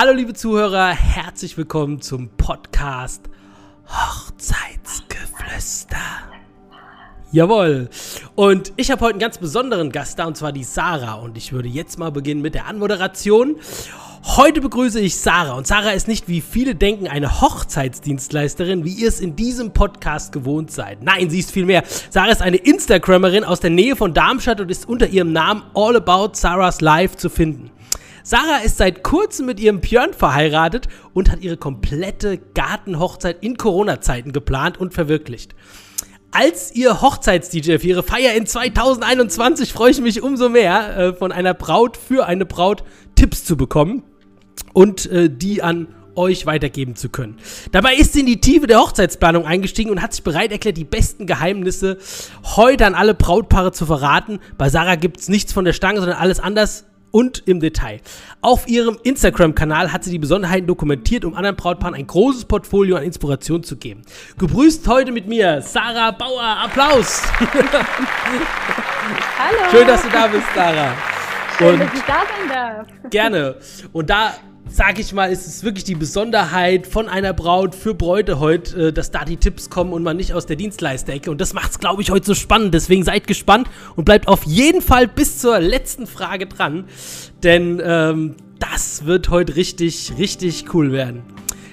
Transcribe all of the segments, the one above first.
Hallo liebe Zuhörer, herzlich willkommen zum Podcast Hochzeitsgeflüster. Jawohl. Und ich habe heute einen ganz besonderen Gast da, und zwar die Sarah. Und ich würde jetzt mal beginnen mit der Anmoderation. Heute begrüße ich Sarah. Und Sarah ist nicht, wie viele denken, eine Hochzeitsdienstleisterin, wie ihr es in diesem Podcast gewohnt seid. Nein, sie ist viel mehr. Sarah ist eine Instagrammerin aus der Nähe von Darmstadt und ist unter ihrem Namen All About Sarah's Life zu finden. Sarah ist seit kurzem mit ihrem Björn verheiratet und hat ihre komplette Gartenhochzeit in Corona-Zeiten geplant und verwirklicht. Als ihr Hochzeits-DJ für ihre Feier in 2021 freue ich mich umso mehr, äh, von einer Braut für eine Braut Tipps zu bekommen und äh, die an euch weitergeben zu können. Dabei ist sie in die Tiefe der Hochzeitsplanung eingestiegen und hat sich bereit erklärt, die besten Geheimnisse heute an alle Brautpaare zu verraten. Bei Sarah gibt es nichts von der Stange, sondern alles anders und im Detail. Auf ihrem Instagram-Kanal hat sie die Besonderheiten dokumentiert, um anderen Brautpaaren ein großes Portfolio an Inspiration zu geben. Gegrüßt heute mit mir Sarah Bauer. Applaus! Hallo! Schön, dass du da bist, Sarah. Schön, und dass ich da sein darf. Gerne. Und da sag ich mal, ist es wirklich die Besonderheit von einer Braut für Bräute heute, äh, dass da die Tipps kommen und man nicht aus der Dienstleisterecke. Und das macht es, glaube ich, heute so spannend. Deswegen seid gespannt und bleibt auf jeden Fall bis zur letzten Frage dran. Denn ähm, das wird heute richtig, richtig cool werden.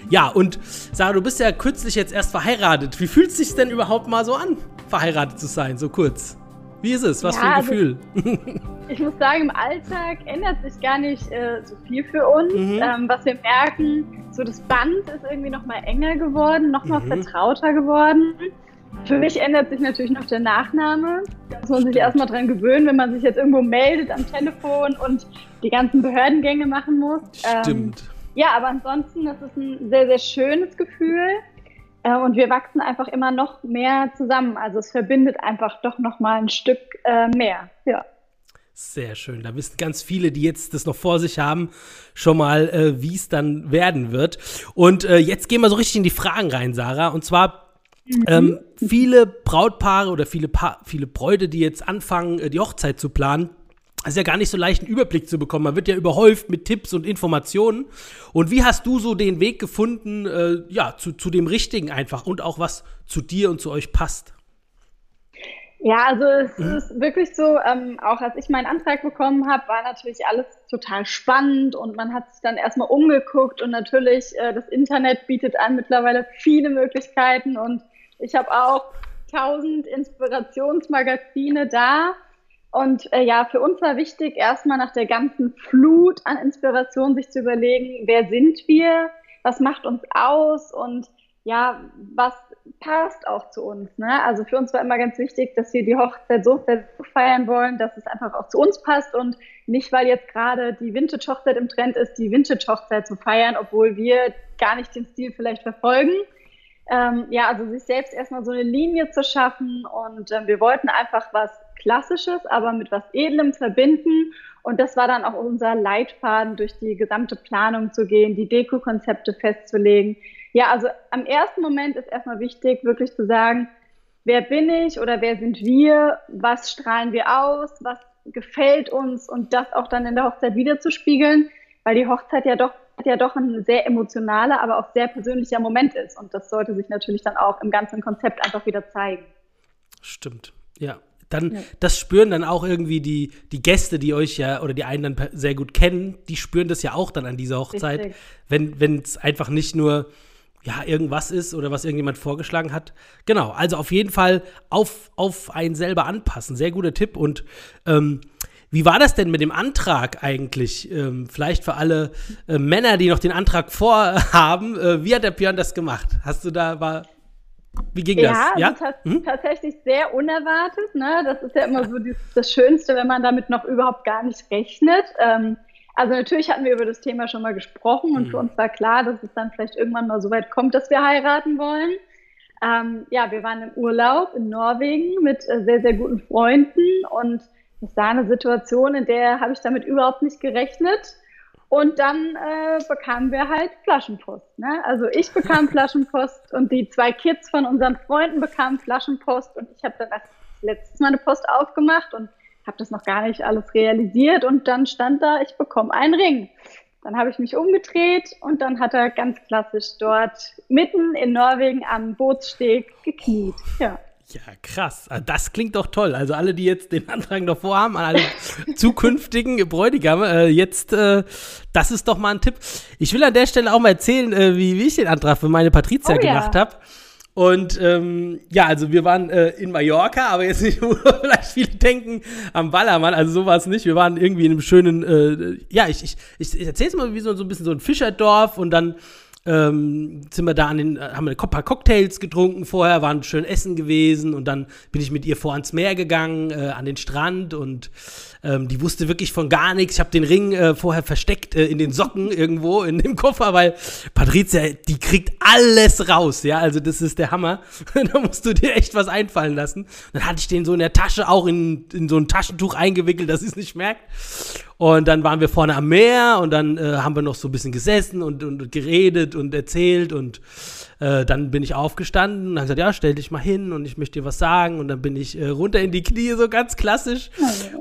Ja, und Sarah, du bist ja kürzlich jetzt erst verheiratet. Wie fühlt es sich denn überhaupt mal so an, verheiratet zu sein, so kurz? Wie ist es? Was ja, für ein also Gefühl? ich muss sagen, im Alltag ändert sich gar nicht äh, so viel für uns. Mhm. Ähm, was wir merken, so das Band ist irgendwie noch mal enger geworden, noch mal mhm. vertrauter geworden. Für mich ändert sich natürlich noch der Nachname. Da muss man sich erstmal dran gewöhnen, wenn man sich jetzt irgendwo meldet am Telefon und die ganzen Behördengänge machen muss. Stimmt. Ähm, ja, aber ansonsten, das ist ein sehr, sehr schönes Gefühl. Äh, und wir wachsen einfach immer noch mehr zusammen. Also es verbindet einfach doch noch mal ein Stück äh, mehr. Ja. Sehr schön. Da wissen ganz viele, die jetzt das noch vor sich haben, schon mal, äh, wie es dann werden wird. Und äh, jetzt gehen wir so richtig in die Fragen rein, Sarah. Und zwar mhm. ähm, viele Brautpaare oder viele, pa viele Bräute, die jetzt anfangen, äh, die Hochzeit zu planen, ist ja gar nicht so leicht, einen Überblick zu bekommen. Man wird ja überhäuft mit Tipps und Informationen. Und wie hast du so den Weg gefunden, äh, ja, zu, zu dem Richtigen einfach und auch was zu dir und zu euch passt? Ja, also es mhm. ist wirklich so, ähm, auch als ich meinen Antrag bekommen habe, war natürlich alles total spannend und man hat sich dann erstmal umgeguckt und natürlich äh, das Internet bietet an mittlerweile viele Möglichkeiten und ich habe auch tausend Inspirationsmagazine da und äh, ja, für uns war wichtig, erstmal nach der ganzen Flut an Inspiration sich zu überlegen, wer sind wir, was macht uns aus und ja, was passt auch zu uns. Ne? Also für uns war immer ganz wichtig, dass wir die Hochzeit so feiern wollen, dass es einfach auch zu uns passt und nicht, weil jetzt gerade die Vintage-Hochzeit im Trend ist, die Vintage-Hochzeit zu feiern, obwohl wir gar nicht den Stil vielleicht verfolgen. Ähm, ja, also sich selbst erstmal so eine Linie zu schaffen und ähm, wir wollten einfach was Klassisches, aber mit was Edlem verbinden. Und das war dann auch unser Leitfaden, durch die gesamte Planung zu gehen, die Deko-Konzepte festzulegen. Ja, also am ersten Moment ist erstmal wichtig, wirklich zu sagen, wer bin ich oder wer sind wir, was strahlen wir aus, was gefällt uns und das auch dann in der Hochzeit wiederzuspiegeln, weil die Hochzeit ja doch ja doch ein sehr emotionaler, aber auch sehr persönlicher Moment ist. Und das sollte sich natürlich dann auch im ganzen Konzept einfach wieder zeigen. Stimmt, ja. Dann, ja. das spüren dann auch irgendwie die, die Gäste, die euch ja oder die einen dann sehr gut kennen, die spüren das ja auch dann an dieser Hochzeit, Richtig. wenn es einfach nicht nur ja, irgendwas ist oder was irgendjemand vorgeschlagen hat. Genau, also auf jeden Fall auf, auf einen selber anpassen. Sehr guter Tipp. Und ähm, wie war das denn mit dem Antrag eigentlich? Ähm, vielleicht für alle äh, Männer, die noch den Antrag vorhaben. Äh, wie hat der Björn das gemacht? Hast du da, war, wie ging ja, das? Ja, also hm? tatsächlich sehr unerwartet. Ne? Das ist ja immer so die, das Schönste, wenn man damit noch überhaupt gar nicht rechnet. Ähm, also natürlich hatten wir über das Thema schon mal gesprochen und mhm. für uns war klar, dass es dann vielleicht irgendwann mal so weit kommt, dass wir heiraten wollen. Ähm, ja, wir waren im Urlaub in Norwegen mit äh, sehr, sehr guten Freunden und es war eine Situation, in der habe ich damit überhaupt nicht gerechnet. Und dann äh, bekamen wir halt Flaschenpost. Ne? Also ich bekam Flaschenpost und die zwei Kids von unseren Freunden bekamen Flaschenpost und ich habe dann als letztes Mal eine Post aufgemacht und habe das noch gar nicht alles realisiert und dann stand da, ich bekomme einen Ring. dann habe ich mich umgedreht und dann hat er ganz klassisch dort mitten in Norwegen am Bootssteg gekniet. Ja. Ja, krass. Ah, das klingt doch toll. Also alle, die jetzt den Antrag noch vorhaben, alle zukünftigen Bräutigame, äh, jetzt, äh, das ist doch mal ein Tipp. Ich will an der Stelle auch mal erzählen, äh, wie, wie ich den Antrag für meine Patrizia oh, gemacht ja. habe. Und ähm, ja, also wir waren äh, in Mallorca, aber jetzt nicht, wo vielleicht viele denken, am Ballermann, also so war es nicht. Wir waren irgendwie in einem schönen, äh, ja, ich, ich, ich, ich erzähl's mal wie so, so ein bisschen so ein Fischerdorf und dann ähm, sind wir da an den, haben wir ein paar Cocktails getrunken vorher, waren schön essen gewesen und dann bin ich mit ihr vor ans Meer gegangen, äh, an den Strand und ähm, die wusste wirklich von gar nichts. Ich habe den Ring äh, vorher versteckt äh, in den Socken irgendwo in dem Koffer, weil Patricia, die kriegt alles raus, ja, also das ist der Hammer. da musst du dir echt was einfallen lassen. Dann hatte ich den so in der Tasche auch in, in so ein Taschentuch eingewickelt, dass sie es nicht merkt. Und dann waren wir vorne am Meer und dann äh, haben wir noch so ein bisschen gesessen und, und geredet und erzählt und äh, dann bin ich aufgestanden und habe gesagt, ja, stell dich mal hin und ich möchte dir was sagen und dann bin ich äh, runter in die Knie, so ganz klassisch.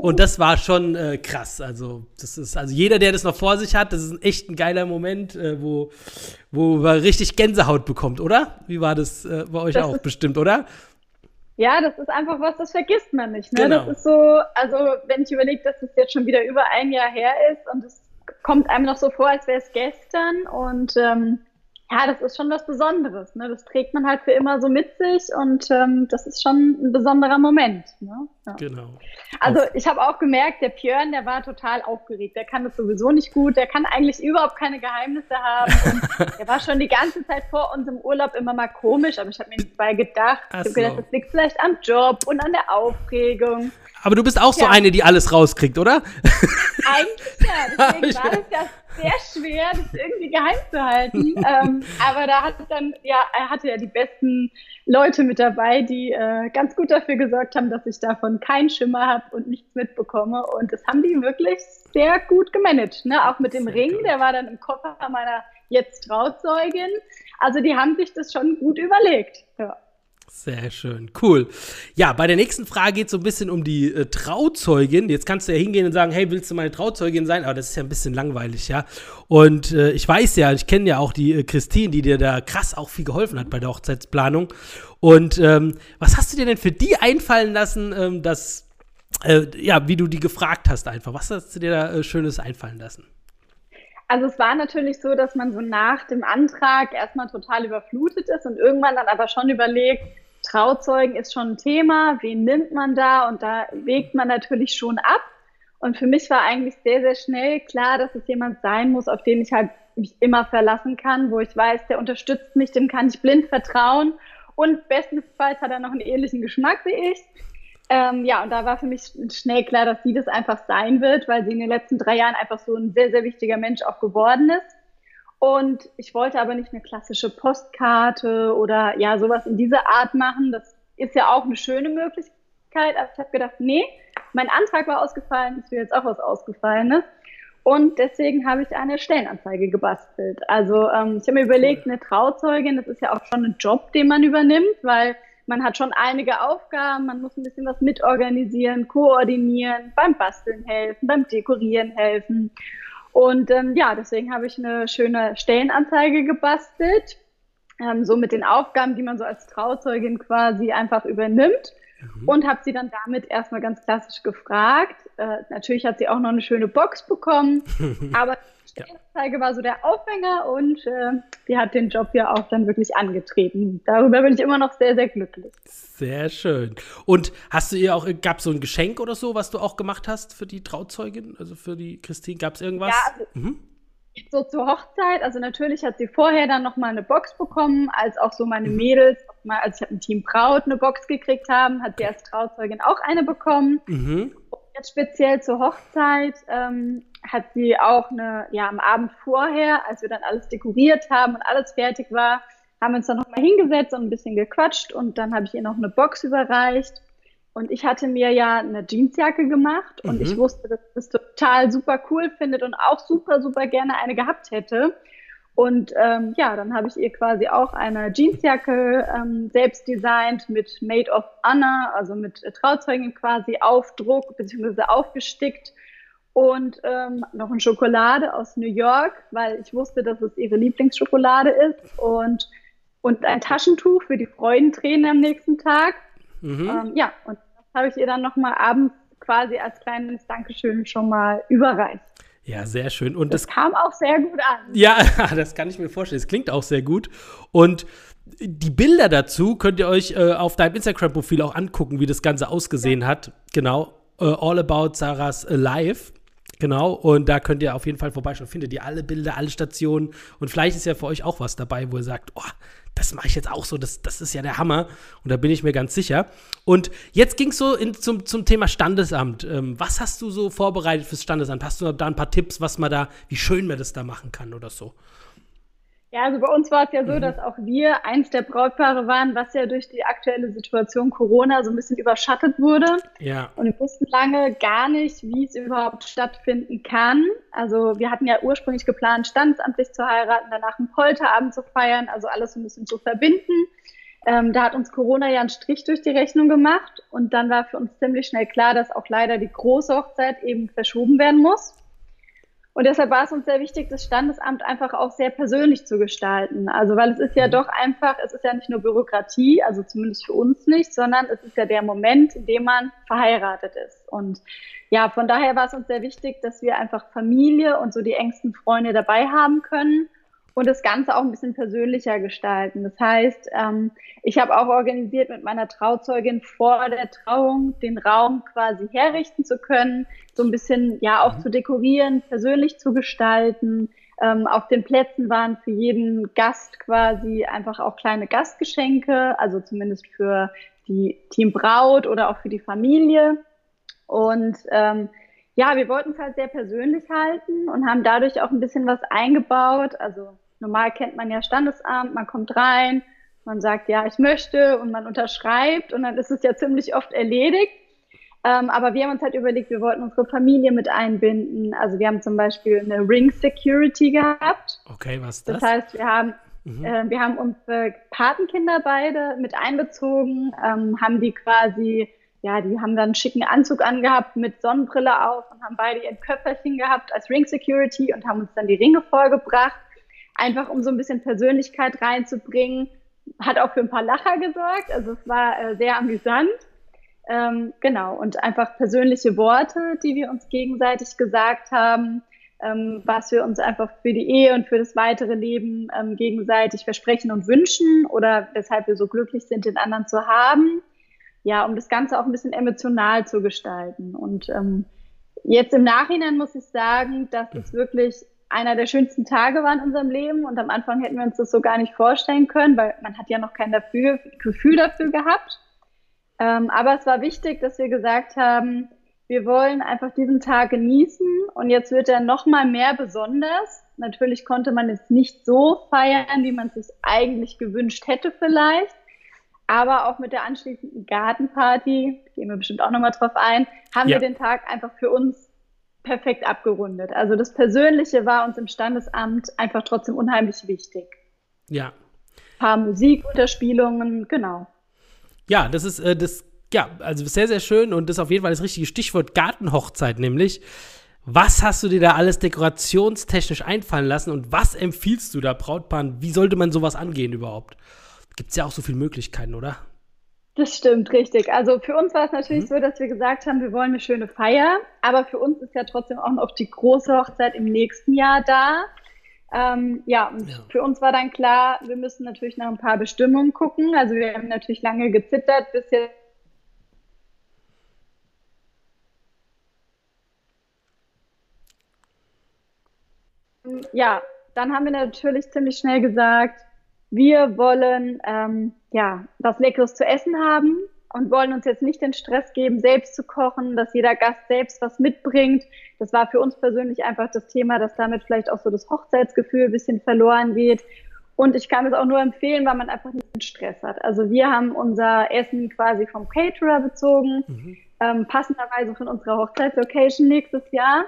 Und das war schon äh, krass. Also, das ist, also jeder, der das noch vor sich hat, das ist ein echt ein geiler Moment, äh, wo, wo man richtig Gänsehaut bekommt, oder? Wie war das äh, bei euch das auch bestimmt, oder? Ja, das ist einfach was, das vergisst man nicht. Ne? Genau. Das ist so, also wenn ich überlege, dass es jetzt schon wieder über ein Jahr her ist und es kommt einem noch so vor, als wäre es gestern und ähm, ja, das ist schon was Besonderes. Ne? Das trägt man halt für immer so mit sich und ähm, das ist schon ein besonderer Moment. Ne? Ja. Genau. Also ich habe auch gemerkt, der Björn, der war total aufgeregt. Der kann das sowieso nicht gut. Der kann eigentlich überhaupt keine Geheimnisse haben. Der war schon die ganze Zeit vor uns im Urlaub immer mal komisch, aber ich habe mir nicht bei gedacht. Ach ich habe gedacht, das liegt vielleicht am Job und an der Aufregung. Aber du bist auch so eine, die alles rauskriegt, oder? Eigentlich ja. Deswegen war es ja sehr schwer, das irgendwie geheim zu halten. ähm, aber da hat dann, ja, er hatte ja die besten Leute mit dabei, die äh, ganz gut dafür gesorgt haben, dass ich davon keinen Schimmer habe und nichts mitbekomme. Und das haben die wirklich sehr gut gemanagt. Ne? Auch mit dem Ring, gut. der war dann im Koffer meiner jetzt Trauzeugin. Also die haben sich das schon gut überlegt. Ja. Sehr schön, cool. Ja, bei der nächsten Frage geht es so ein bisschen um die äh, Trauzeugin. Jetzt kannst du ja hingehen und sagen, hey, willst du meine Trauzeugin sein? Aber das ist ja ein bisschen langweilig, ja. Und äh, ich weiß ja, ich kenne ja auch die äh, Christine, die dir da krass auch viel geholfen hat bei der Hochzeitsplanung. Und ähm, was hast du dir denn für die einfallen lassen, ähm, dass, äh, ja, wie du die gefragt hast einfach? Was hast du dir da äh, Schönes einfallen lassen? Also es war natürlich so, dass man so nach dem Antrag erstmal total überflutet ist und irgendwann dann aber schon überlegt, Trauzeugen ist schon ein Thema, wen nimmt man da? Und da wägt man natürlich schon ab. Und für mich war eigentlich sehr, sehr schnell klar, dass es jemand sein muss, auf den ich halt mich immer verlassen kann, wo ich weiß, der unterstützt mich, dem kann ich blind vertrauen. Und bestenfalls hat er noch einen ähnlichen Geschmack wie ich. Ähm, ja, und da war für mich schnell klar, dass sie das einfach sein wird, weil sie in den letzten drei Jahren einfach so ein sehr, sehr wichtiger Mensch auch geworden ist. Und ich wollte aber nicht eine klassische Postkarte oder ja, sowas in dieser Art machen. Das ist ja auch eine schöne Möglichkeit. Aber ich habe gedacht, nee, mein Antrag war ausgefallen, es will jetzt auch was Ausgefallenes. Und deswegen habe ich eine Stellenanzeige gebastelt. Also ähm, ich habe mir überlegt, eine Trauzeugin, das ist ja auch schon ein Job, den man übernimmt, weil man hat schon einige Aufgaben, man muss ein bisschen was mitorganisieren, koordinieren, beim Basteln helfen, beim Dekorieren helfen. Und ähm, ja, deswegen habe ich eine schöne Stellenanzeige gebastelt, ähm, so mit den Aufgaben, die man so als Trauzeugin quasi einfach übernimmt. Mhm. Und habe sie dann damit erstmal ganz klassisch gefragt. Äh, natürlich hat sie auch noch eine schöne Box bekommen, aber die Stellenanzeige war so der Aufhänger und äh, die hat den Job ja auch dann wirklich angetreten. Darüber bin ich immer noch sehr, sehr glücklich. Sehr schön. Und hast du ihr auch, gab es so ein Geschenk oder so, was du auch gemacht hast für die Trauzeugin, also für die Christine? Gab es irgendwas? Ja, also, mhm. so zur Hochzeit, also natürlich hat sie vorher dann nochmal eine Box bekommen, als auch so meine mhm. Mädels, mal, als ich habe ein Team Braut eine Box gekriegt haben, hat sie als Trauzeugin auch eine bekommen. Mhm. Jetzt speziell zur Hochzeit ähm, hat sie auch eine, ja, am Abend vorher, als wir dann alles dekoriert haben und alles fertig war, haben wir uns dann nochmal hingesetzt und ein bisschen gequatscht und dann habe ich ihr noch eine Box überreicht. Und ich hatte mir ja eine Jeansjacke gemacht und mhm. ich wusste, dass das total super cool findet und auch super, super gerne eine gehabt hätte. Und ähm, ja, dann habe ich ihr quasi auch eine Jeansjacke ähm, selbst designt mit Made of Anna, also mit Trauzeugin quasi Aufdruck beziehungsweise aufgestickt und ähm, noch eine Schokolade aus New York, weil ich wusste, dass es ihre Lieblingsschokolade ist und, und ein Taschentuch für die Freudentränen am nächsten Tag. Mhm. Ähm, ja, und das habe ich ihr dann nochmal abends quasi als kleines Dankeschön schon mal überreicht. Ja, sehr schön. Und das, das kam auch sehr gut an. Ja, das kann ich mir vorstellen. Es klingt auch sehr gut. Und die Bilder dazu könnt ihr euch äh, auf deinem Instagram-Profil auch angucken, wie das Ganze ausgesehen ja. hat. Genau. Uh, All About Sarah's Life. Genau, und da könnt ihr auf jeden Fall vorbeischauen. Findet ihr alle Bilder, alle Stationen. Und vielleicht ist ja für euch auch was dabei, wo ihr sagt, oh, das mache ich jetzt auch so, das, das ist ja der Hammer. Und da bin ich mir ganz sicher. Und jetzt ging es so in, zum, zum Thema Standesamt. Ähm, was hast du so vorbereitet fürs Standesamt? Hast du da ein paar Tipps, was man da, wie schön man das da machen kann oder so? Ja, also bei uns war es ja so, mhm. dass auch wir eins der Brautpaare waren, was ja durch die aktuelle Situation Corona so ein bisschen überschattet wurde. Ja. Und wir wussten lange gar nicht, wie es überhaupt stattfinden kann. Also wir hatten ja ursprünglich geplant, standesamtlich zu heiraten, danach einen Polterabend zu feiern, also alles so ein bisschen zu verbinden. Ähm, da hat uns Corona ja einen Strich durch die Rechnung gemacht und dann war für uns ziemlich schnell klar, dass auch leider die große Hochzeit eben verschoben werden muss. Und deshalb war es uns sehr wichtig, das Standesamt einfach auch sehr persönlich zu gestalten. Also, weil es ist ja mhm. doch einfach, es ist ja nicht nur Bürokratie, also zumindest für uns nicht, sondern es ist ja der Moment, in dem man verheiratet ist. Und ja, von daher war es uns sehr wichtig, dass wir einfach Familie und so die engsten Freunde dabei haben können und das Ganze auch ein bisschen persönlicher gestalten. Das heißt, ähm, ich habe auch organisiert mit meiner Trauzeugin vor der Trauung den Raum quasi herrichten zu können, so ein bisschen ja auch mhm. zu dekorieren, persönlich zu gestalten. Ähm, auf den Plätzen waren für jeden Gast quasi einfach auch kleine Gastgeschenke, also zumindest für die Team Braut oder auch für die Familie. Und ähm, ja, wir wollten es halt sehr persönlich halten und haben dadurch auch ein bisschen was eingebaut. Also Normal kennt man ja Standesamt, man kommt rein, man sagt, ja, ich möchte und man unterschreibt und dann ist es ja ziemlich oft erledigt. Ähm, aber wir haben uns halt überlegt, wir wollten unsere Familie mit einbinden. Also wir haben zum Beispiel eine Ring Security gehabt. Okay, was ist das? Das heißt, wir haben, mhm. äh, wir haben unsere Patenkinder beide mit einbezogen, ähm, haben die quasi, ja, die haben dann einen schicken Anzug angehabt mit Sonnenbrille auf und haben beide ihr Köpferchen gehabt als Ring Security und haben uns dann die Ringe vorgebracht einfach um so ein bisschen Persönlichkeit reinzubringen. Hat auch für ein paar Lacher gesorgt, also es war äh, sehr amüsant. Ähm, genau, und einfach persönliche Worte, die wir uns gegenseitig gesagt haben, ähm, was wir uns einfach für die Ehe und für das weitere Leben ähm, gegenseitig versprechen und wünschen oder weshalb wir so glücklich sind, den anderen zu haben. Ja, um das Ganze auch ein bisschen emotional zu gestalten. Und ähm, jetzt im Nachhinein muss ich sagen, dass es wirklich einer der schönsten Tage war in unserem Leben und am Anfang hätten wir uns das so gar nicht vorstellen können, weil man hat ja noch kein dafür, Gefühl dafür gehabt. Ähm, aber es war wichtig, dass wir gesagt haben, wir wollen einfach diesen Tag genießen und jetzt wird er noch mal mehr besonders. Natürlich konnte man es nicht so feiern, wie man es sich eigentlich gewünscht hätte vielleicht. Aber auch mit der anschließenden Gartenparty, gehen wir bestimmt auch noch mal drauf ein, haben ja. wir den Tag einfach für uns perfekt abgerundet. Also das Persönliche war uns im Standesamt einfach trotzdem unheimlich wichtig. Ja. Ein paar Musikunterspielungen, genau. Ja, das ist äh, das, ja, also sehr, sehr schön und das ist auf jeden Fall das richtige Stichwort Gartenhochzeit, nämlich. Was hast du dir da alles dekorationstechnisch einfallen lassen und was empfiehlst du da Brautpaaren? Wie sollte man sowas angehen überhaupt? Gibt es ja auch so viele Möglichkeiten, oder? Das stimmt, richtig. Also für uns war es natürlich mhm. so, dass wir gesagt haben, wir wollen eine schöne Feier, aber für uns ist ja trotzdem auch noch die große Hochzeit im nächsten Jahr da. Ähm, ja, und ja. für uns war dann klar, wir müssen natürlich nach ein paar Bestimmungen gucken. Also wir haben natürlich lange gezittert, bis jetzt ja, dann haben wir natürlich ziemlich schnell gesagt, wir wollen ähm, ja was Leckeres zu essen haben und wollen uns jetzt nicht den Stress geben, selbst zu kochen, dass jeder Gast selbst was mitbringt. Das war für uns persönlich einfach das Thema, dass damit vielleicht auch so das Hochzeitsgefühl ein bisschen verloren geht. Und ich kann es auch nur empfehlen, weil man einfach nicht Stress hat. Also wir haben unser Essen quasi vom Caterer bezogen, mhm. ähm, passenderweise von unserer Hochzeitslocation nächstes Jahr.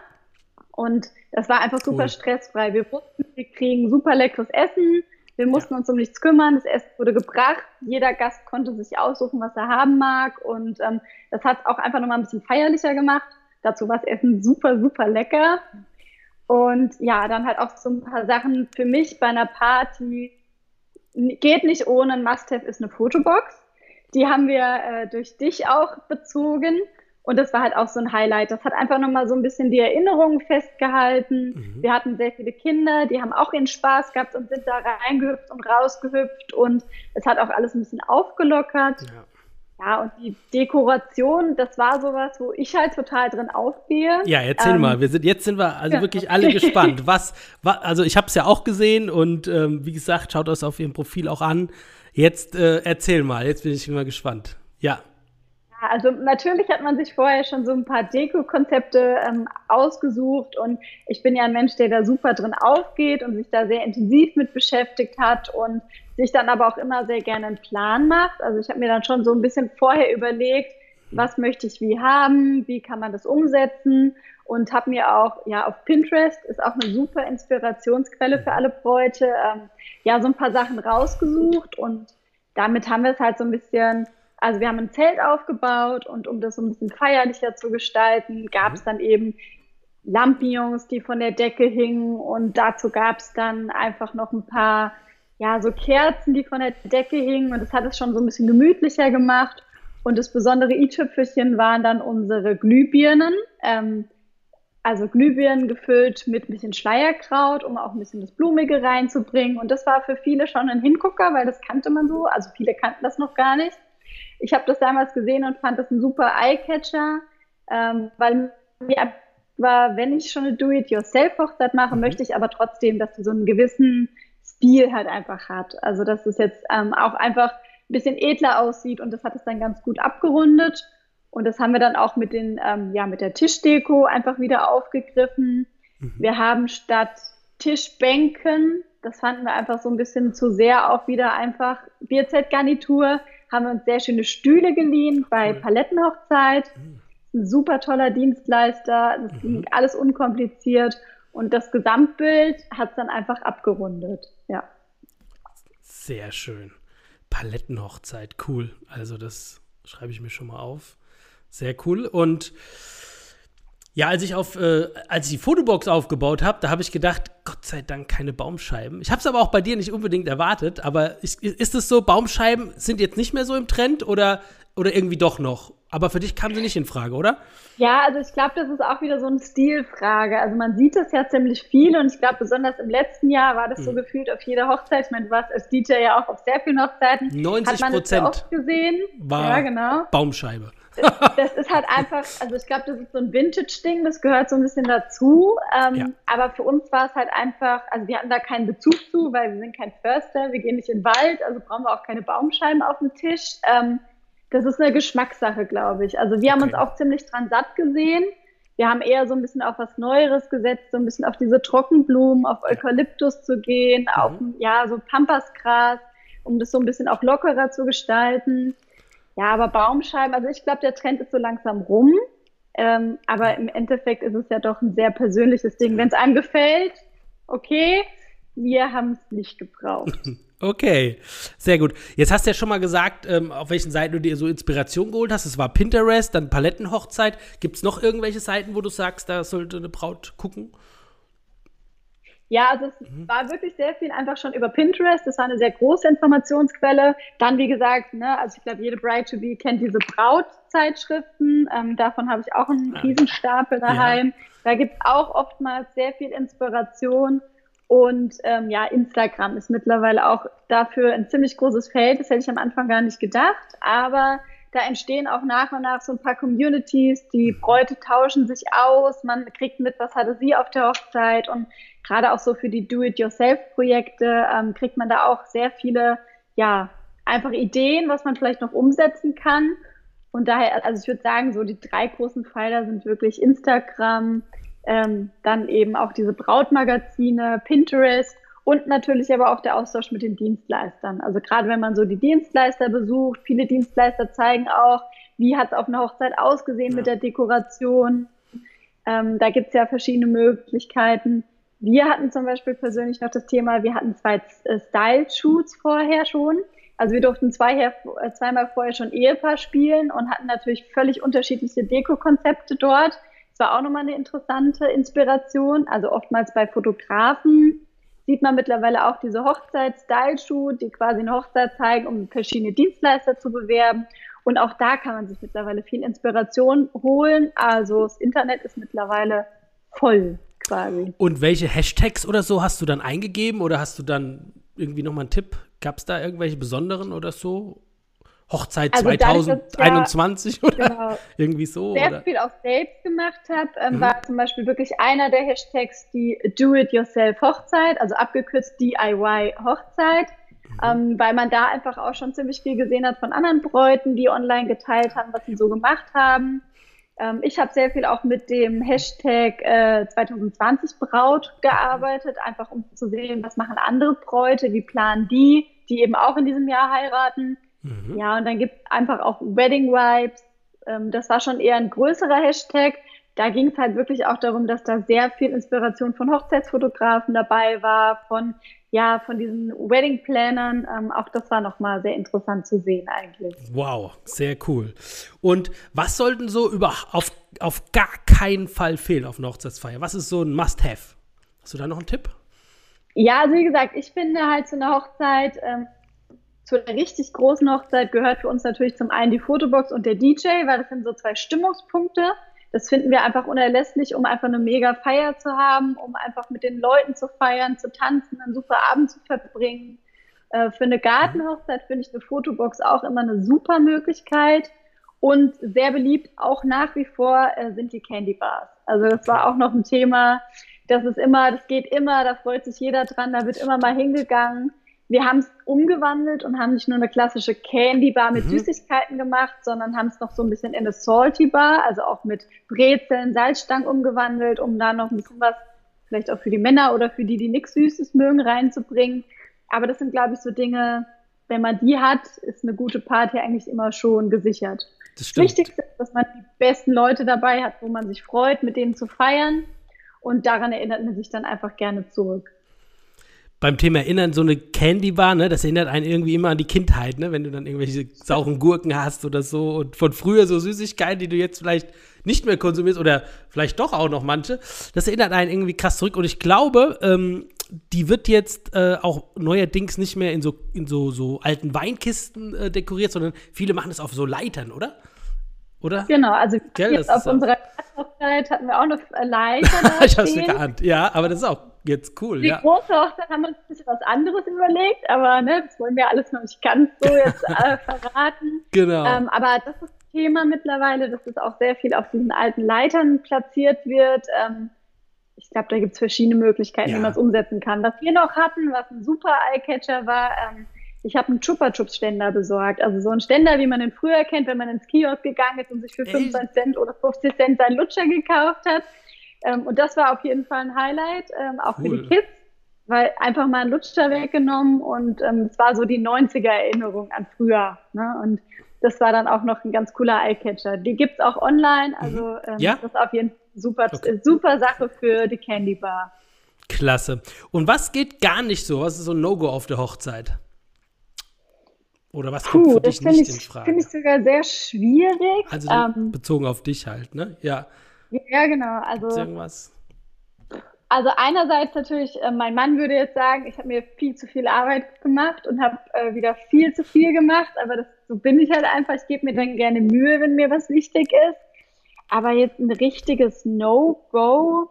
Und das war einfach super cool. stressfrei. Wir wussten, wir kriegen super leckeres Essen wir mussten ja. uns um nichts kümmern. Das Essen wurde gebracht. Jeder Gast konnte sich aussuchen, was er haben mag. Und ähm, das hat auch einfach nochmal ein bisschen feierlicher gemacht. dazu war das Essen super, super lecker. Und ja, dann halt auch so ein paar Sachen für mich bei einer Party. Geht nicht ohne, ein Must-Have ist eine Fotobox. Die haben wir äh, durch dich auch bezogen. Und das war halt auch so ein Highlight. Das hat einfach nochmal so ein bisschen die Erinnerungen festgehalten. Mhm. Wir hatten sehr viele Kinder, die haben auch ihren Spaß gehabt und sind da reingehüpft und rausgehüpft. Und es hat auch alles ein bisschen aufgelockert. Ja. Ja, und die Dekoration, das war sowas, wo ich halt total drin aufgehe. Ja, erzähl ähm, mal. Wir sind, jetzt sind wir also ja. wirklich alle gespannt. Was, was also ich habe es ja auch gesehen und ähm, wie gesagt, schaut euch auf ihrem Profil auch an. Jetzt äh, erzähl mal, jetzt bin ich immer gespannt. Ja. Ja, also natürlich hat man sich vorher schon so ein paar Deko-Konzepte ähm, ausgesucht und ich bin ja ein Mensch, der da super drin aufgeht und sich da sehr intensiv mit beschäftigt hat und sich dann aber auch immer sehr gerne einen Plan macht. Also ich habe mir dann schon so ein bisschen vorher überlegt, was möchte ich wie haben, wie kann man das umsetzen und habe mir auch, ja, auf Pinterest ist auch eine super Inspirationsquelle für alle Bräute, ähm, ja, so ein paar Sachen rausgesucht und damit haben wir es halt so ein bisschen also wir haben ein Zelt aufgebaut und um das so ein bisschen feierlicher zu gestalten, gab es mhm. dann eben Lampions, die von der Decke hingen und dazu gab es dann einfach noch ein paar, ja, so Kerzen, die von der Decke hingen und das hat es schon so ein bisschen gemütlicher gemacht. Und das besondere i-Tüpfelchen waren dann unsere Glühbirnen, ähm, also Glühbirnen gefüllt mit ein bisschen Schleierkraut, um auch ein bisschen das Blumige reinzubringen. Und das war für viele schon ein Hingucker, weil das kannte man so, also viele kannten das noch gar nicht. Ich habe das damals gesehen und fand das ein super Eye-Catcher, ähm, weil mir war, wenn ich schon eine Do-it-yourself-Hochzeit mache, mhm. möchte ich aber trotzdem, dass sie so einen gewissen Stil halt einfach hat. Also dass es jetzt ähm, auch einfach ein bisschen edler aussieht und das hat es dann ganz gut abgerundet. Und das haben wir dann auch mit den, ähm, ja, mit der Tischdeko einfach wieder aufgegriffen. Mhm. Wir haben statt Tischbänken, das fanden wir einfach so ein bisschen zu sehr auch wieder einfach Bierzeltgarnitur, haben wir uns sehr schöne Stühle geliehen bei cool. Palettenhochzeit. Mhm. Ein super toller Dienstleister, das mhm. ging alles unkompliziert und das Gesamtbild hat es dann einfach abgerundet. Ja. Sehr schön. Palettenhochzeit, cool. Also das schreibe ich mir schon mal auf. Sehr cool. Und ja, als ich auf, äh, als ich die Fotobox aufgebaut habe, da habe ich gedacht, Gott sei Dank keine Baumscheiben. Ich habe es aber auch bei dir nicht unbedingt erwartet. Aber ist, ist es so, Baumscheiben sind jetzt nicht mehr so im Trend oder, oder irgendwie doch noch? Aber für dich kam sie nicht in Frage, oder? Ja, also ich glaube, das ist auch wieder so eine Stilfrage. Also man sieht das ja ziemlich viel und ich glaube, besonders im letzten Jahr war das so mhm. gefühlt auf jeder Hochzeit. Ich meine, du warst als DJ ja auch auf sehr vielen Hochzeiten. 90 Prozent gesehen. war ja, genau. Baumscheibe das ist halt einfach, also ich glaube, das ist so ein Vintage-Ding, das gehört so ein bisschen dazu. Ähm, ja. Aber für uns war es halt einfach, also wir hatten da keinen Bezug zu, weil wir sind kein Förster, wir gehen nicht in den Wald, also brauchen wir auch keine Baumscheiben auf dem Tisch. Ähm, das ist eine Geschmackssache, glaube ich. Also wir haben uns auch ziemlich dran satt gesehen. Wir haben eher so ein bisschen auf was Neueres gesetzt, so ein bisschen auf diese Trockenblumen, auf Eukalyptus zu gehen, mhm. auf ja so Pampasgras, um das so ein bisschen auch lockerer zu gestalten. Ja, aber Baumscheiben, also ich glaube, der Trend ist so langsam rum. Ähm, aber im Endeffekt ist es ja doch ein sehr persönliches Ding. Wenn es einem gefällt, okay, wir haben es nicht gebraucht. Okay, sehr gut. Jetzt hast du ja schon mal gesagt, ähm, auf welchen Seiten du dir so Inspiration geholt hast. Es war Pinterest, dann Palettenhochzeit. Gibt es noch irgendwelche Seiten, wo du sagst, da sollte eine Braut gucken? Ja, also es mhm. war wirklich sehr viel einfach schon über Pinterest. Das war eine sehr große Informationsquelle. Dann, wie gesagt, ne, also ich glaube, jede Bride to Be kennt diese Brautzeitschriften. Ähm, davon habe ich auch einen Riesenstapel daheim. Ja. Da gibt's auch oftmals sehr viel Inspiration. Und ähm, ja, Instagram ist mittlerweile auch dafür ein ziemlich großes Feld. Das hätte ich am Anfang gar nicht gedacht. Aber da entstehen auch nach und nach so ein paar Communities, die mhm. Bräute tauschen sich aus, man kriegt mit, was hatte sie auf der Hochzeit und gerade auch so für die Do-it-yourself-Projekte ähm, kriegt man da auch sehr viele, ja, einfach Ideen, was man vielleicht noch umsetzen kann. Und daher, also ich würde sagen, so die drei großen Pfeiler sind wirklich Instagram, ähm, dann eben auch diese Brautmagazine, Pinterest und natürlich aber auch der Austausch mit den Dienstleistern. Also gerade wenn man so die Dienstleister besucht, viele Dienstleister zeigen auch, wie hat es auf einer Hochzeit ausgesehen ja. mit der Dekoration. Ähm, da gibt es ja verschiedene Möglichkeiten. Wir hatten zum Beispiel persönlich noch das Thema, wir hatten zwei äh, Style-Shoots vorher schon. Also wir durften zwei, äh, zweimal vorher schon Ehepaar spielen und hatten natürlich völlig unterschiedliche Deko-Konzepte dort. Das war auch nochmal eine interessante Inspiration. Also oftmals bei Fotografen sieht man mittlerweile auch diese Hochzeits-Style-Shoot, die quasi eine Hochzeit zeigen, um verschiedene Dienstleister zu bewerben. Und auch da kann man sich mittlerweile viel Inspiration holen. Also das Internet ist mittlerweile voll quasi. Und welche Hashtags oder so hast du dann eingegeben oder hast du dann irgendwie nochmal einen Tipp? Gab es da irgendwelche besonderen oder so? Hochzeit also 2021 ja, oder genau, irgendwie so? Sehr oder? viel auch selbst gemacht habe, ähm, mhm. war zum Beispiel wirklich einer der Hashtags die Do-it-yourself Hochzeit, also abgekürzt DIY Hochzeit, mhm. ähm, weil man da einfach auch schon ziemlich viel gesehen hat von anderen Bräuten, die online geteilt haben, was sie so gemacht haben. Ähm, ich habe sehr viel auch mit dem Hashtag äh, 2020 Braut gearbeitet, einfach um zu sehen, was machen andere Bräute, wie planen die, die eben auch in diesem Jahr heiraten. Mhm. Ja, und dann gibt es einfach auch Wedding Vibes. Ähm, das war schon eher ein größerer Hashtag. Da ging es halt wirklich auch darum, dass da sehr viel Inspiration von Hochzeitsfotografen dabei war, von ja, von diesen Wedding Plannern. Ähm, auch das war nochmal sehr interessant zu sehen eigentlich. Wow, sehr cool. Und was sollten so über auf, auf gar keinen Fall fehlen auf einer Hochzeitsfeier? Was ist so ein Must-Have? Hast du da noch einen Tipp? Ja, also wie gesagt, ich finde halt zu einer Hochzeit ähm, zu einer richtig großen Hochzeit gehört für uns natürlich zum einen die Fotobox und der DJ, weil das sind so zwei Stimmungspunkte. Das finden wir einfach unerlässlich, um einfach eine mega Feier zu haben, um einfach mit den Leuten zu feiern, zu tanzen, einen super Abend zu verbringen. Äh, für eine Gartenhochzeit finde ich eine Fotobox auch immer eine super Möglichkeit. Und sehr beliebt auch nach wie vor äh, sind die Candy Bars. Also das war auch noch ein Thema. Das ist immer, das geht immer, da freut sich jeder dran, da wird immer mal hingegangen wir haben es umgewandelt und haben nicht nur eine klassische Candy Bar mit mhm. Süßigkeiten gemacht, sondern haben es noch so ein bisschen in eine Salty Bar, also auch mit Brezeln, Salzstangen umgewandelt, um da noch ein bisschen was vielleicht auch für die Männer oder für die, die nichts Süßes mögen, reinzubringen. Aber das sind, glaube ich, so Dinge, wenn man die hat, ist eine gute Party eigentlich immer schon gesichert. Das, das Wichtigste ist, dass man die besten Leute dabei hat, wo man sich freut, mit denen zu feiern. Und daran erinnert man sich dann einfach gerne zurück beim Thema Erinnern, so eine Candy Bar, ne, das erinnert einen irgendwie immer an die Kindheit, ne, wenn du dann irgendwelche sauren Gurken hast oder so und von früher so Süßigkeiten, die du jetzt vielleicht nicht mehr konsumierst oder vielleicht doch auch noch manche, das erinnert einen irgendwie krass zurück und ich glaube, ähm, die wird jetzt äh, auch neuerdings nicht mehr in so, in so, so alten Weinkisten äh, dekoriert, sondern viele machen es auf so Leitern, oder? Oder? Genau, also Gell, jetzt auf unserer Hochzeit hatten wir auch noch Leitern. ich hab's mir geahnt, ja, aber das ist auch Jetzt cool, Die ja. Die große Hochzeit haben wir uns ein bisschen was anderes überlegt, aber ne, das wollen wir alles noch nicht ganz so jetzt äh, verraten. Genau. Ähm, aber das ist Thema mittlerweile, dass es auch sehr viel auf diesen alten Leitern platziert wird. Ähm, ich glaube, da gibt es verschiedene Möglichkeiten, ja. wie man es umsetzen kann. Was wir noch hatten, was ein super Eyecatcher war, ähm, ich habe einen Chupa Chups Ständer besorgt. Also so ein Ständer, wie man den früher kennt, wenn man ins Kiosk gegangen ist und sich für 25 Cent oder 50 Cent seinen Lutscher gekauft hat. Ähm, und das war auf jeden Fall ein Highlight, ähm, auch cool. für die Kids, weil einfach mal ein Lutscher weggenommen und ähm, es war so die 90er Erinnerung an früher. Ne? Und das war dann auch noch ein ganz cooler Eyecatcher. Die gibt es auch online, mhm. also ähm, ja? das ist auf jeden Fall super, okay. super Sache für die Candy Bar. Klasse. Und was geht gar nicht so? Was ist so ein No-Go auf der Hochzeit? Oder was Puh, kommt für dich nicht ich, in Frage? Finde ich sogar sehr schwierig. Also ähm, bezogen auf dich halt, ne? Ja. Ja, genau. Also, irgendwas? also einerseits natürlich, äh, mein Mann würde jetzt sagen, ich habe mir viel zu viel Arbeit gemacht und habe äh, wieder viel zu viel gemacht, aber das, so bin ich halt einfach. Ich gebe mir dann gerne Mühe, wenn mir was wichtig ist. Aber jetzt ein richtiges No-Go,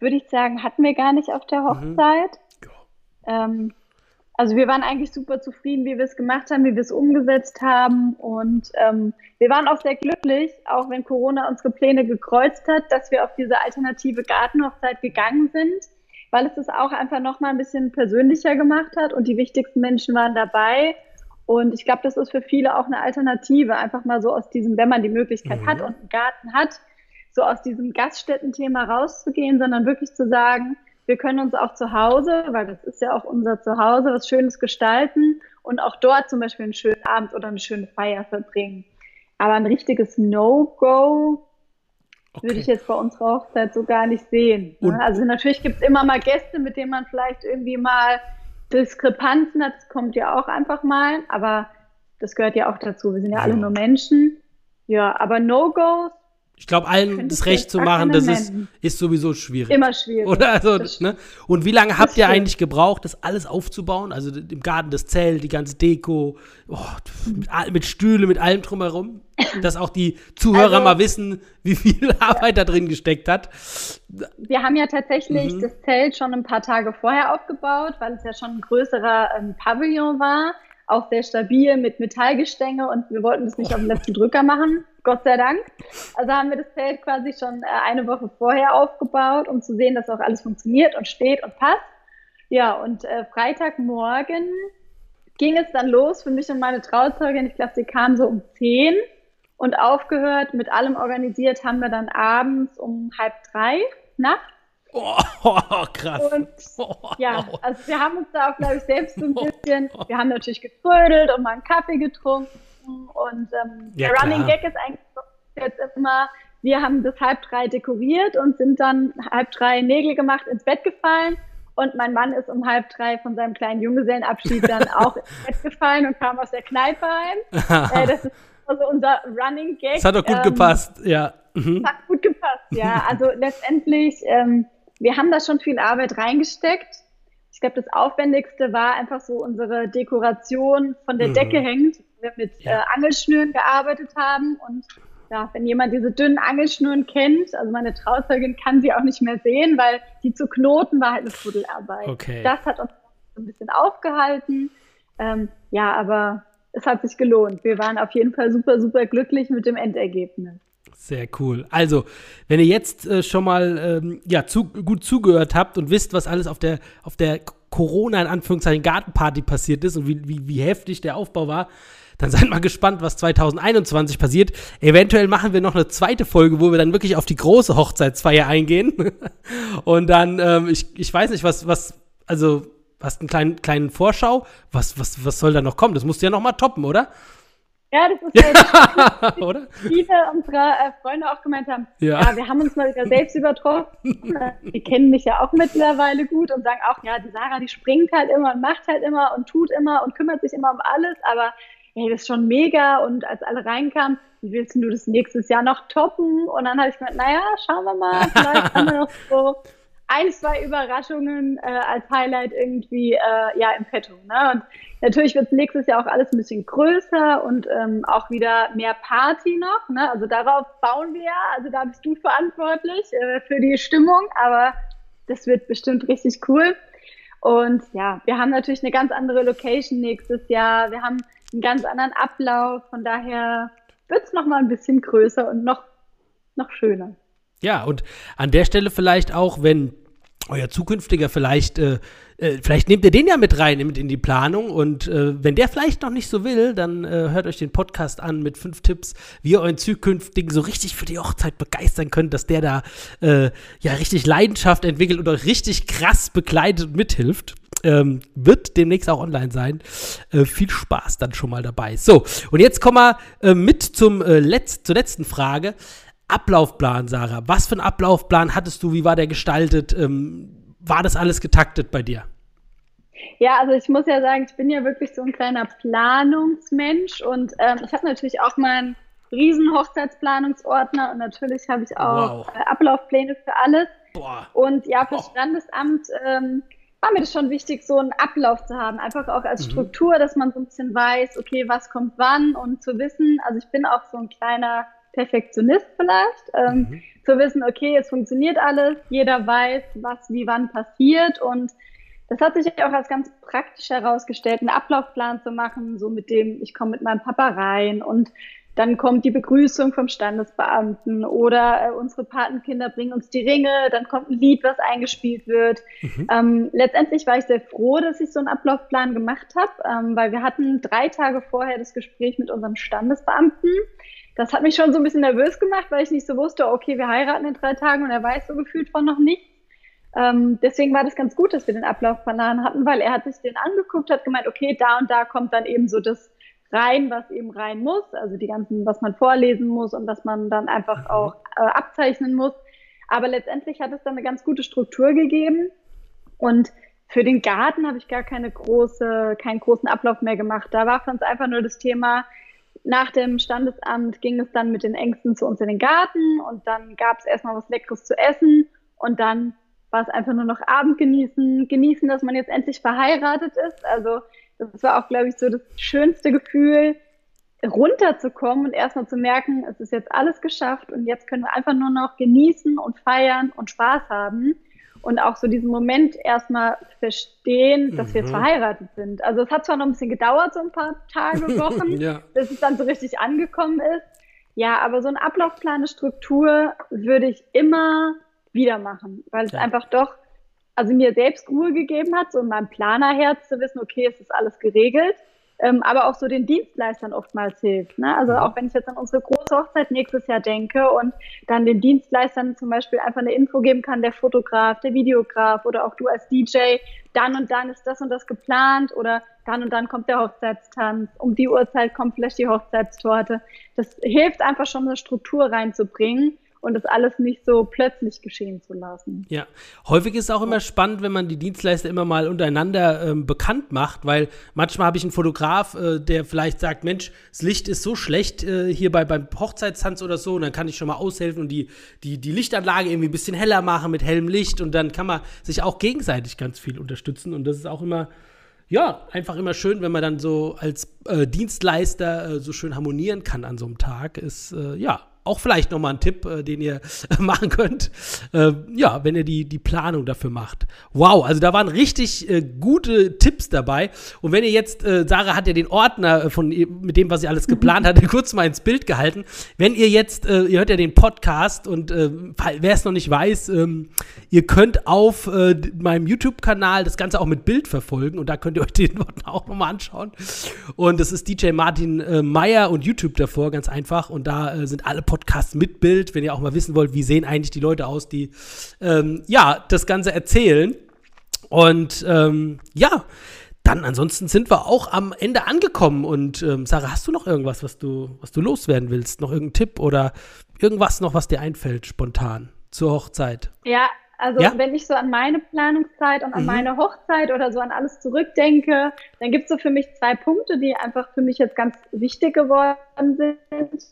würde ich sagen, hatten wir gar nicht auf der mhm. Hochzeit. Mhm. Ähm, also wir waren eigentlich super zufrieden, wie wir es gemacht haben, wie wir es umgesetzt haben. Und ähm, wir waren auch sehr glücklich, auch wenn Corona unsere Pläne gekreuzt hat, dass wir auf diese alternative Gartenhochzeit gegangen sind, weil es das auch einfach nochmal ein bisschen persönlicher gemacht hat und die wichtigsten Menschen waren dabei. Und ich glaube, das ist für viele auch eine Alternative, einfach mal so aus diesem, wenn man die Möglichkeit mhm. hat und einen Garten hat, so aus diesem Gaststättenthema rauszugehen, sondern wirklich zu sagen, wir können uns auch zu Hause, weil das ist ja auch unser Zuhause, was Schönes gestalten und auch dort zum Beispiel einen schönen Abend oder eine schöne Feier verbringen. Aber ein richtiges No-Go okay. würde ich jetzt bei unserer Hochzeit so gar nicht sehen. Ne? Also natürlich gibt es immer mal Gäste, mit denen man vielleicht irgendwie mal Diskrepanzen hat. Das kommt ja auch einfach mal, aber das gehört ja auch dazu. Wir sind ja, ja. alle nur Menschen. Ja, aber No-Gos Ich glaube, allen das Recht zu machen, das ist, ist sowieso schwierig. Immer schwierig. Oder? Also, ne? Und wie lange habt ihr eigentlich gebraucht, das alles aufzubauen? Also im Garten das Zelt, die ganze Deko, oh, mit, mit Stühle, mit allem drumherum? Dass auch die Zuhörer also, mal wissen, wie viel Arbeit da drin gesteckt hat. Wir haben ja tatsächlich mhm. das Zelt schon ein paar Tage vorher aufgebaut, weil es ja schon ein größerer ähm, Pavillon war auch sehr stabil mit Metallgestänge und wir wollten das nicht auf den letzten Drücker machen, Gott sei Dank. Also haben wir das Zelt quasi schon äh, eine Woche vorher aufgebaut, um zu sehen, dass auch alles funktioniert und steht und passt. Ja, und äh, Freitagmorgen ging es dann los für mich und meine Trauzeugin. Ich glaube, sie kam so um zehn und aufgehört, mit allem organisiert haben wir dann abends um halb drei nachts Oh, oh, krass. Und oh, ja, also wir haben uns da auch, glaube ich, selbst so ein bisschen, wir haben natürlich getrödelt und mal einen Kaffee getrunken. Und ähm, ja, der klar. Running Gag ist eigentlich jetzt immer, wir haben bis halb drei dekoriert und sind dann halb drei Nägel gemacht, ins Bett gefallen. Und mein Mann ist um halb drei von seinem kleinen Junggesellenabschied dann auch ins Bett gefallen und kam aus der Kneipe heim. äh, das ist also unser Running Gag. Das hat doch gut ähm, gepasst, ja. Mhm. Hat gut gepasst, ja. Also letztendlich ähm, wir haben da schon viel Arbeit reingesteckt. Ich glaube, das Aufwendigste war einfach so unsere Dekoration von der mhm. Decke hängt, wir mit ja. äh, Angelschnüren gearbeitet haben. Und ja, wenn jemand diese dünnen Angelschnüren kennt, also meine Trauzeugin kann sie auch nicht mehr sehen, weil die zu knoten war halt eine Fuddelarbeit. Okay. Das hat uns ein bisschen aufgehalten. Ähm, ja, aber es hat sich gelohnt. Wir waren auf jeden Fall super, super glücklich mit dem Endergebnis. Sehr cool. Also, wenn ihr jetzt äh, schon mal ähm, ja, zu, gut zugehört habt und wisst, was alles auf der, auf der Corona in Anführungszeichen Gartenparty passiert ist und wie, wie, wie heftig der Aufbau war, dann seid mal gespannt, was 2021 passiert. Eventuell machen wir noch eine zweite Folge, wo wir dann wirklich auf die große Hochzeitsfeier eingehen. und dann, ähm, ich, ich weiß nicht, was, was, also, hast einen kleinen, kleinen Vorschau? Was, was, was soll da noch kommen? Das musst du ja noch mal toppen, oder? Ja, das ist halt, Oder? viele unserer äh, Freunde auch gemeint haben, ja. ja. wir haben uns mal wieder selbst übertroffen. die kennen mich ja auch mittlerweile gut und sagen auch, ja, die Sarah, die springt halt immer und macht halt immer und tut immer und kümmert sich immer um alles, aber hey, das ist schon mega und als alle reinkamen, wie willst du das nächstes Jahr noch toppen? Und dann habe ich gemeint, naja, schauen wir mal, vielleicht haben wir noch so ein, zwei Überraschungen äh, als Highlight irgendwie äh, ja im Petto. Ne? Und natürlich wird nächstes Jahr auch alles ein bisschen größer und ähm, auch wieder mehr Party noch. Ne? Also darauf bauen wir ja. Also da bist du verantwortlich äh, für die Stimmung, aber das wird bestimmt richtig cool. Und ja, wir haben natürlich eine ganz andere Location nächstes Jahr. Wir haben einen ganz anderen Ablauf. Von daher wird es noch mal ein bisschen größer und noch, noch schöner. Ja, und an der Stelle vielleicht auch, wenn euer zukünftiger vielleicht, äh, äh, vielleicht nehmt ihr den ja mit rein mit in die Planung und äh, wenn der vielleicht noch nicht so will, dann äh, hört euch den Podcast an mit fünf Tipps, wie ihr euren zukünftigen so richtig für die Hochzeit begeistern könnt, dass der da äh, ja richtig Leidenschaft entwickelt und euch richtig krass begleitet und mithilft. Ähm, wird demnächst auch online sein. Äh, viel Spaß dann schon mal dabei. So, und jetzt kommen wir äh, mit zum, äh, Letz-, zur letzten Frage. Ablaufplan, Sarah. Was für einen Ablaufplan hattest du? Wie war der gestaltet? Ähm, war das alles getaktet bei dir? Ja, also ich muss ja sagen, ich bin ja wirklich so ein kleiner Planungsmensch und ähm, ich habe natürlich auch meinen riesen Hochzeitsplanungsordner und natürlich habe ich auch wow. äh, Ablaufpläne für alles. Boah. Und ja, für das Standesamt ähm, war mir das schon wichtig, so einen Ablauf zu haben, einfach auch als mhm. Struktur, dass man so ein bisschen weiß, okay, was kommt wann und zu wissen, also ich bin auch so ein kleiner Perfektionist vielleicht, ähm, mhm. zu wissen, okay, es funktioniert alles, jeder weiß, was wie wann passiert und das hat sich auch als ganz praktisch herausgestellt, einen Ablaufplan zu machen, so mit dem, ich komme mit meinem Papa rein und dann kommt die Begrüßung vom Standesbeamten oder äh, unsere Patenkinder bringen uns die Ringe, dann kommt ein Lied, was eingespielt wird. Mhm. Ähm, letztendlich war ich sehr froh, dass ich so einen Ablaufplan gemacht habe, ähm, weil wir hatten drei Tage vorher das Gespräch mit unserem Standesbeamten das hat mich schon so ein bisschen nervös gemacht, weil ich nicht so wusste, okay, wir heiraten in drei Tagen und er weiß so gefühlt von noch nichts. Ähm, deswegen war das ganz gut, dass wir den Ablaufplan hatten, weil er hat sich den angeguckt, hat gemeint, okay, da und da kommt dann eben so das rein, was eben rein muss, also die ganzen, was man vorlesen muss und was man dann einfach mhm. auch äh, abzeichnen muss. Aber letztendlich hat es dann eine ganz gute Struktur gegeben und für den Garten habe ich gar keine große, keinen großen Ablauf mehr gemacht. Da war für uns einfach nur das Thema, nach dem Standesamt ging es dann mit den Ängsten zu uns in den Garten und dann gab es erstmal was Leckeres zu essen und dann war es einfach nur noch Abend genießen, genießen, dass man jetzt endlich verheiratet ist. Also das war auch, glaube ich, so das schönste Gefühl, runterzukommen und erstmal zu merken, es ist jetzt alles geschafft und jetzt können wir einfach nur noch genießen und feiern und Spaß haben und auch so diesen Moment erstmal verstehen, dass mhm. wir jetzt mhm. verheiratet sind. Also es hat zwar noch ein bisschen gedauert, so ein paar Tage, Wochen, ja. bis es dann so richtig angekommen ist. Ja, aber so ein Ablaufplan, eine Struktur würde ich immer wieder machen, weil es ja. einfach doch, also mir selbst Ruhe gegeben hat, so in meinem Planerherz zu wissen, okay, es ist alles geregelt ähm, aber auch so den Dienstleistern oftmals hilft. Ne? Also auch wenn ich jetzt an unsere große Hochzeit nächstes Jahr denke und dann den Dienstleistern zum Beispiel einfach eine Info geben kann, der Fotograf, der Videograf oder auch du als DJ, dann und dann ist das und das geplant oder dann und dann kommt der Hochzeitstanz, um die Uhrzeit kommt vielleicht die Hochzeitstorte. Das hilft einfach schon eine Struktur reinzubringen und das alles nicht so plötzlich geschehen zu lassen. Ja, häufig ist es auch immer spannend, wenn man die Dienstleister immer mal untereinander ähm, bekannt macht, weil manchmal habe ich einen Fotograf, äh, der vielleicht sagt, Mensch, das Licht ist so schlecht äh, hier bei, beim Hochzeitstanz oder so, und dann kann ich schon mal aushelfen und die, die, die Lichtanlage irgendwie ein bisschen heller machen mit hellem Licht und dann kann man sich auch gegenseitig ganz viel unterstützen und das ist auch immer ja, einfach immer schön, wenn man dann so als äh, Dienstleister äh, so schön harmonieren kann an so einem Tag, ist äh, ja auch vielleicht nochmal ein Tipp, äh, den ihr machen könnt. Äh, ja, wenn ihr die, die Planung dafür macht. Wow, also da waren richtig äh, gute Tipps dabei. Und wenn ihr jetzt, äh, Sarah hat ja den Ordner von mit dem, was sie alles geplant hatte, kurz mal ins Bild gehalten. Wenn ihr jetzt, äh, ihr hört ja den Podcast und äh, wer es noch nicht weiß, ähm, ihr könnt auf meinem YouTube-Kanal das Ganze auch mit Bild verfolgen und da könnt ihr euch den Ordner auch nochmal anschauen. Und das ist DJ Martin Meyer und YouTube davor, ganz einfach. Und da sind alle Podcast mit Bild, wenn ihr auch mal wissen wollt, wie sehen eigentlich die Leute aus, die ähm, ja das Ganze erzählen. Und ähm, ja, dann ansonsten sind wir auch am Ende angekommen. Und ähm, Sarah, hast du noch irgendwas, was du, was du loswerden willst? Noch irgendein Tipp oder irgendwas noch, was dir einfällt, spontan zur Hochzeit? Ja, also ja? wenn ich so an meine Planungszeit und an mhm. meine Hochzeit oder so an alles zurückdenke, dann gibt es so für mich zwei Punkte, die einfach für mich jetzt ganz wichtig geworden sind.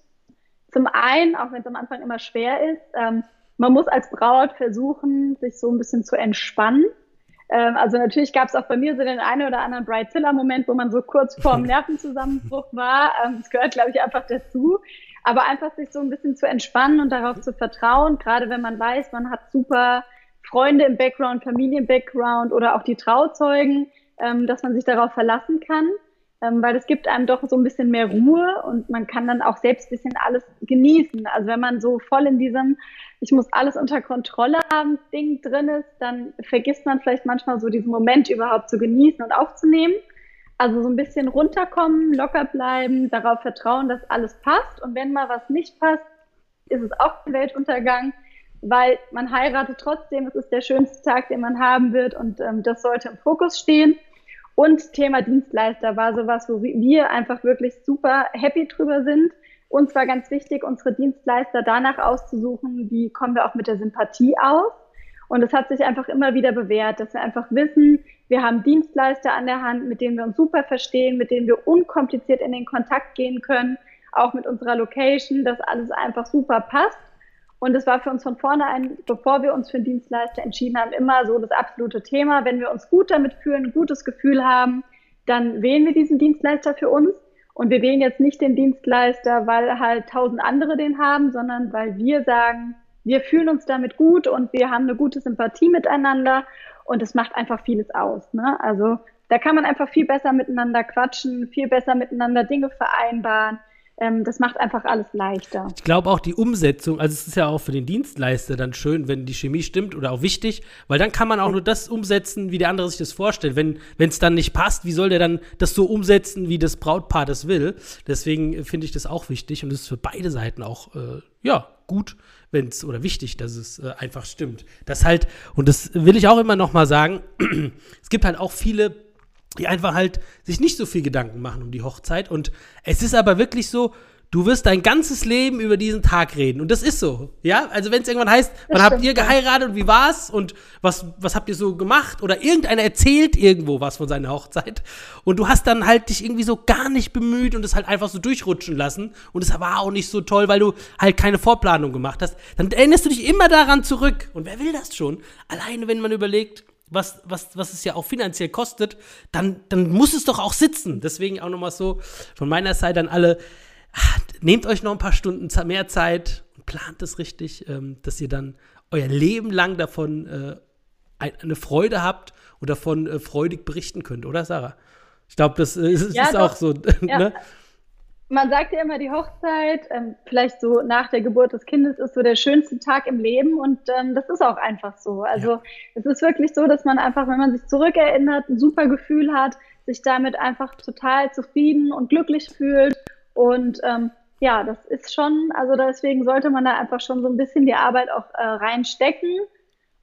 Zum einen, auch wenn es am Anfang immer schwer ist, ähm, man muss als Braut versuchen, sich so ein bisschen zu entspannen. Ähm, also natürlich gab es auch bei mir so den einen oder anderen Brightzilla-Moment, wo man so kurz vorm Nervenzusammenbruch war. Ähm, das gehört, glaube ich, einfach dazu. Aber einfach sich so ein bisschen zu entspannen und darauf zu vertrauen, gerade wenn man weiß, man hat super Freunde im Background, Familie im Background oder auch die Trauzeugen, ähm, dass man sich darauf verlassen kann ähm, weil es gibt einem doch so ein bisschen mehr Ruhe und man kann dann auch selbst ein bisschen alles genießen. Also wenn man so voll in diesem, ich muss alles unter Kontrolle haben, Ding drin ist, dann vergisst man vielleicht manchmal so diesen Moment überhaupt zu genießen und aufzunehmen. Also so ein bisschen runterkommen, locker bleiben, darauf vertrauen, dass alles passt. Und wenn mal was nicht passt, ist es auch ein Weltuntergang, weil man heiratet trotzdem. Es ist der schönste Tag, den man haben wird und ähm, das sollte im Fokus stehen. Und Thema Dienstleister war sowas, wo wir einfach wirklich super happy drüber sind. Uns war ganz wichtig, unsere Dienstleister danach auszusuchen, wie kommen wir auch mit der Sympathie aus. Und es hat sich einfach immer wieder bewährt, dass wir einfach wissen, wir haben Dienstleister an der Hand, mit denen wir uns super verstehen, mit denen wir unkompliziert in den Kontakt gehen können, auch mit unserer Location, dass alles einfach super passt. Und es war für uns von vornherein, bevor wir uns für einen Dienstleister entschieden haben, immer so das absolute Thema. Wenn wir uns gut damit fühlen, ein gutes Gefühl haben, dann wählen wir diesen Dienstleister für uns. Und wir wählen jetzt nicht den Dienstleister, weil halt tausend andere den haben, sondern weil wir sagen, wir fühlen uns damit gut und wir haben eine gute Sympathie miteinander und es macht einfach vieles aus. Ne? Also da kann man einfach viel besser miteinander quatschen, viel besser miteinander Dinge vereinbaren ähm, das macht einfach alles leichter. Ich glaube auch die Umsetzung, also es ist ja auch für den Dienstleister dann schön, wenn die Chemie stimmt oder auch wichtig, weil dann kann man auch nur das umsetzen, wie der andere sich das vorstellt. Wenn es dann nicht passt, wie soll der dann das so umsetzen, wie das Brautpaar das will? Deswegen finde ich das auch wichtig und es ist für beide Seiten auch, äh, ja, gut, wenn es oder wichtig, dass es äh, einfach stimmt. Das halt, und das will ich auch immer noch mal sagen, es gibt halt auch viele die einfach halt sich nicht so viel Gedanken machen um die Hochzeit. Und es ist aber wirklich so, du wirst dein ganzes Leben über diesen Tag reden. Und das ist so. Ja, also wenn es irgendwann heißt, wann habt ihr geheiratet und wie war's und was, was habt ihr so gemacht? Oder irgendeiner erzählt irgendwo was von seiner Hochzeit. Und du hast dann halt dich irgendwie so gar nicht bemüht und es halt einfach so durchrutschen lassen. Und es war auch nicht so toll, weil du halt keine Vorplanung gemacht hast. Dann erinnerst du dich immer daran zurück. Und wer will das schon? Alleine, wenn man überlegt, was, was, was es ja auch finanziell kostet, dann, dann muss es doch auch sitzen. Deswegen auch nochmal so von meiner Seite an alle, ah, nehmt euch noch ein paar Stunden mehr Zeit und plant es richtig, ähm, dass ihr dann euer Leben lang davon äh, ein, eine Freude habt und davon äh, freudig berichten könnt, oder Sarah? Ich glaube, das äh, ist, Ja, ist auch so. Ja. ne? Man sagt ja immer, die Hochzeit, ähm, vielleicht so nach der Geburt des Kindes, ist so der schönste Tag im Leben und ähm, das ist auch einfach so. Also es ist wirklich so, dass man einfach, wenn man sich zurückerinnert, ein super Gefühl hat, sich damit einfach total zufrieden und glücklich fühlt und ähm, ja, das ist schon, also deswegen sollte man da einfach schon so ein bisschen die Arbeit auch äh, reinstecken.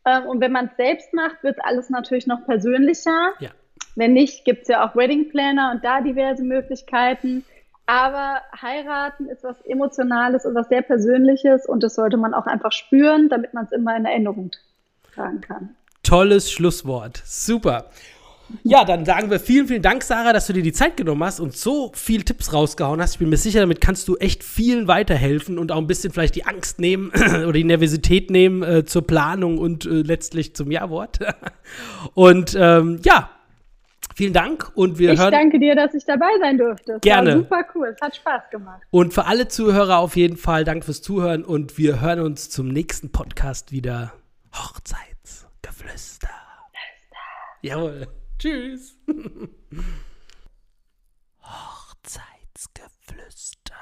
Ähm, und wenn man es selbst macht, wird alles natürlich noch persönlicher. Ja. Wenn nicht, gibt es ja auch Wedding Planner und da diverse Möglichkeiten. Aber heiraten ist was Emotionales und was sehr Persönliches und das sollte man auch einfach spüren, damit man es immer in Erinnerung tragen kann. Tolles Schlusswort. Super. Ja, dann sagen wir vielen, vielen Dank, Sarah, dass du dir die Zeit genommen hast und so viel Tipps rausgehauen hast. Ich bin mir sicher, damit kannst du echt vielen weiterhelfen und auch ein bisschen vielleicht die Angst nehmen oder die Nervosität nehmen äh, zur Planung und äh, letztlich zum Ja-Wort. und ähm, ja, Vielen Dank und wir ich hören. Ich danke dir, dass ich dabei sein durfte. Gerne. super cool, es hat Spaß gemacht. Und für alle Zuhörer auf jeden Fall, danke fürs Zuhören und wir hören uns zum nächsten Podcast wieder. Hochzeitsgeflüster. Jawohl. Tschüss. Hochzeitsgeflüster.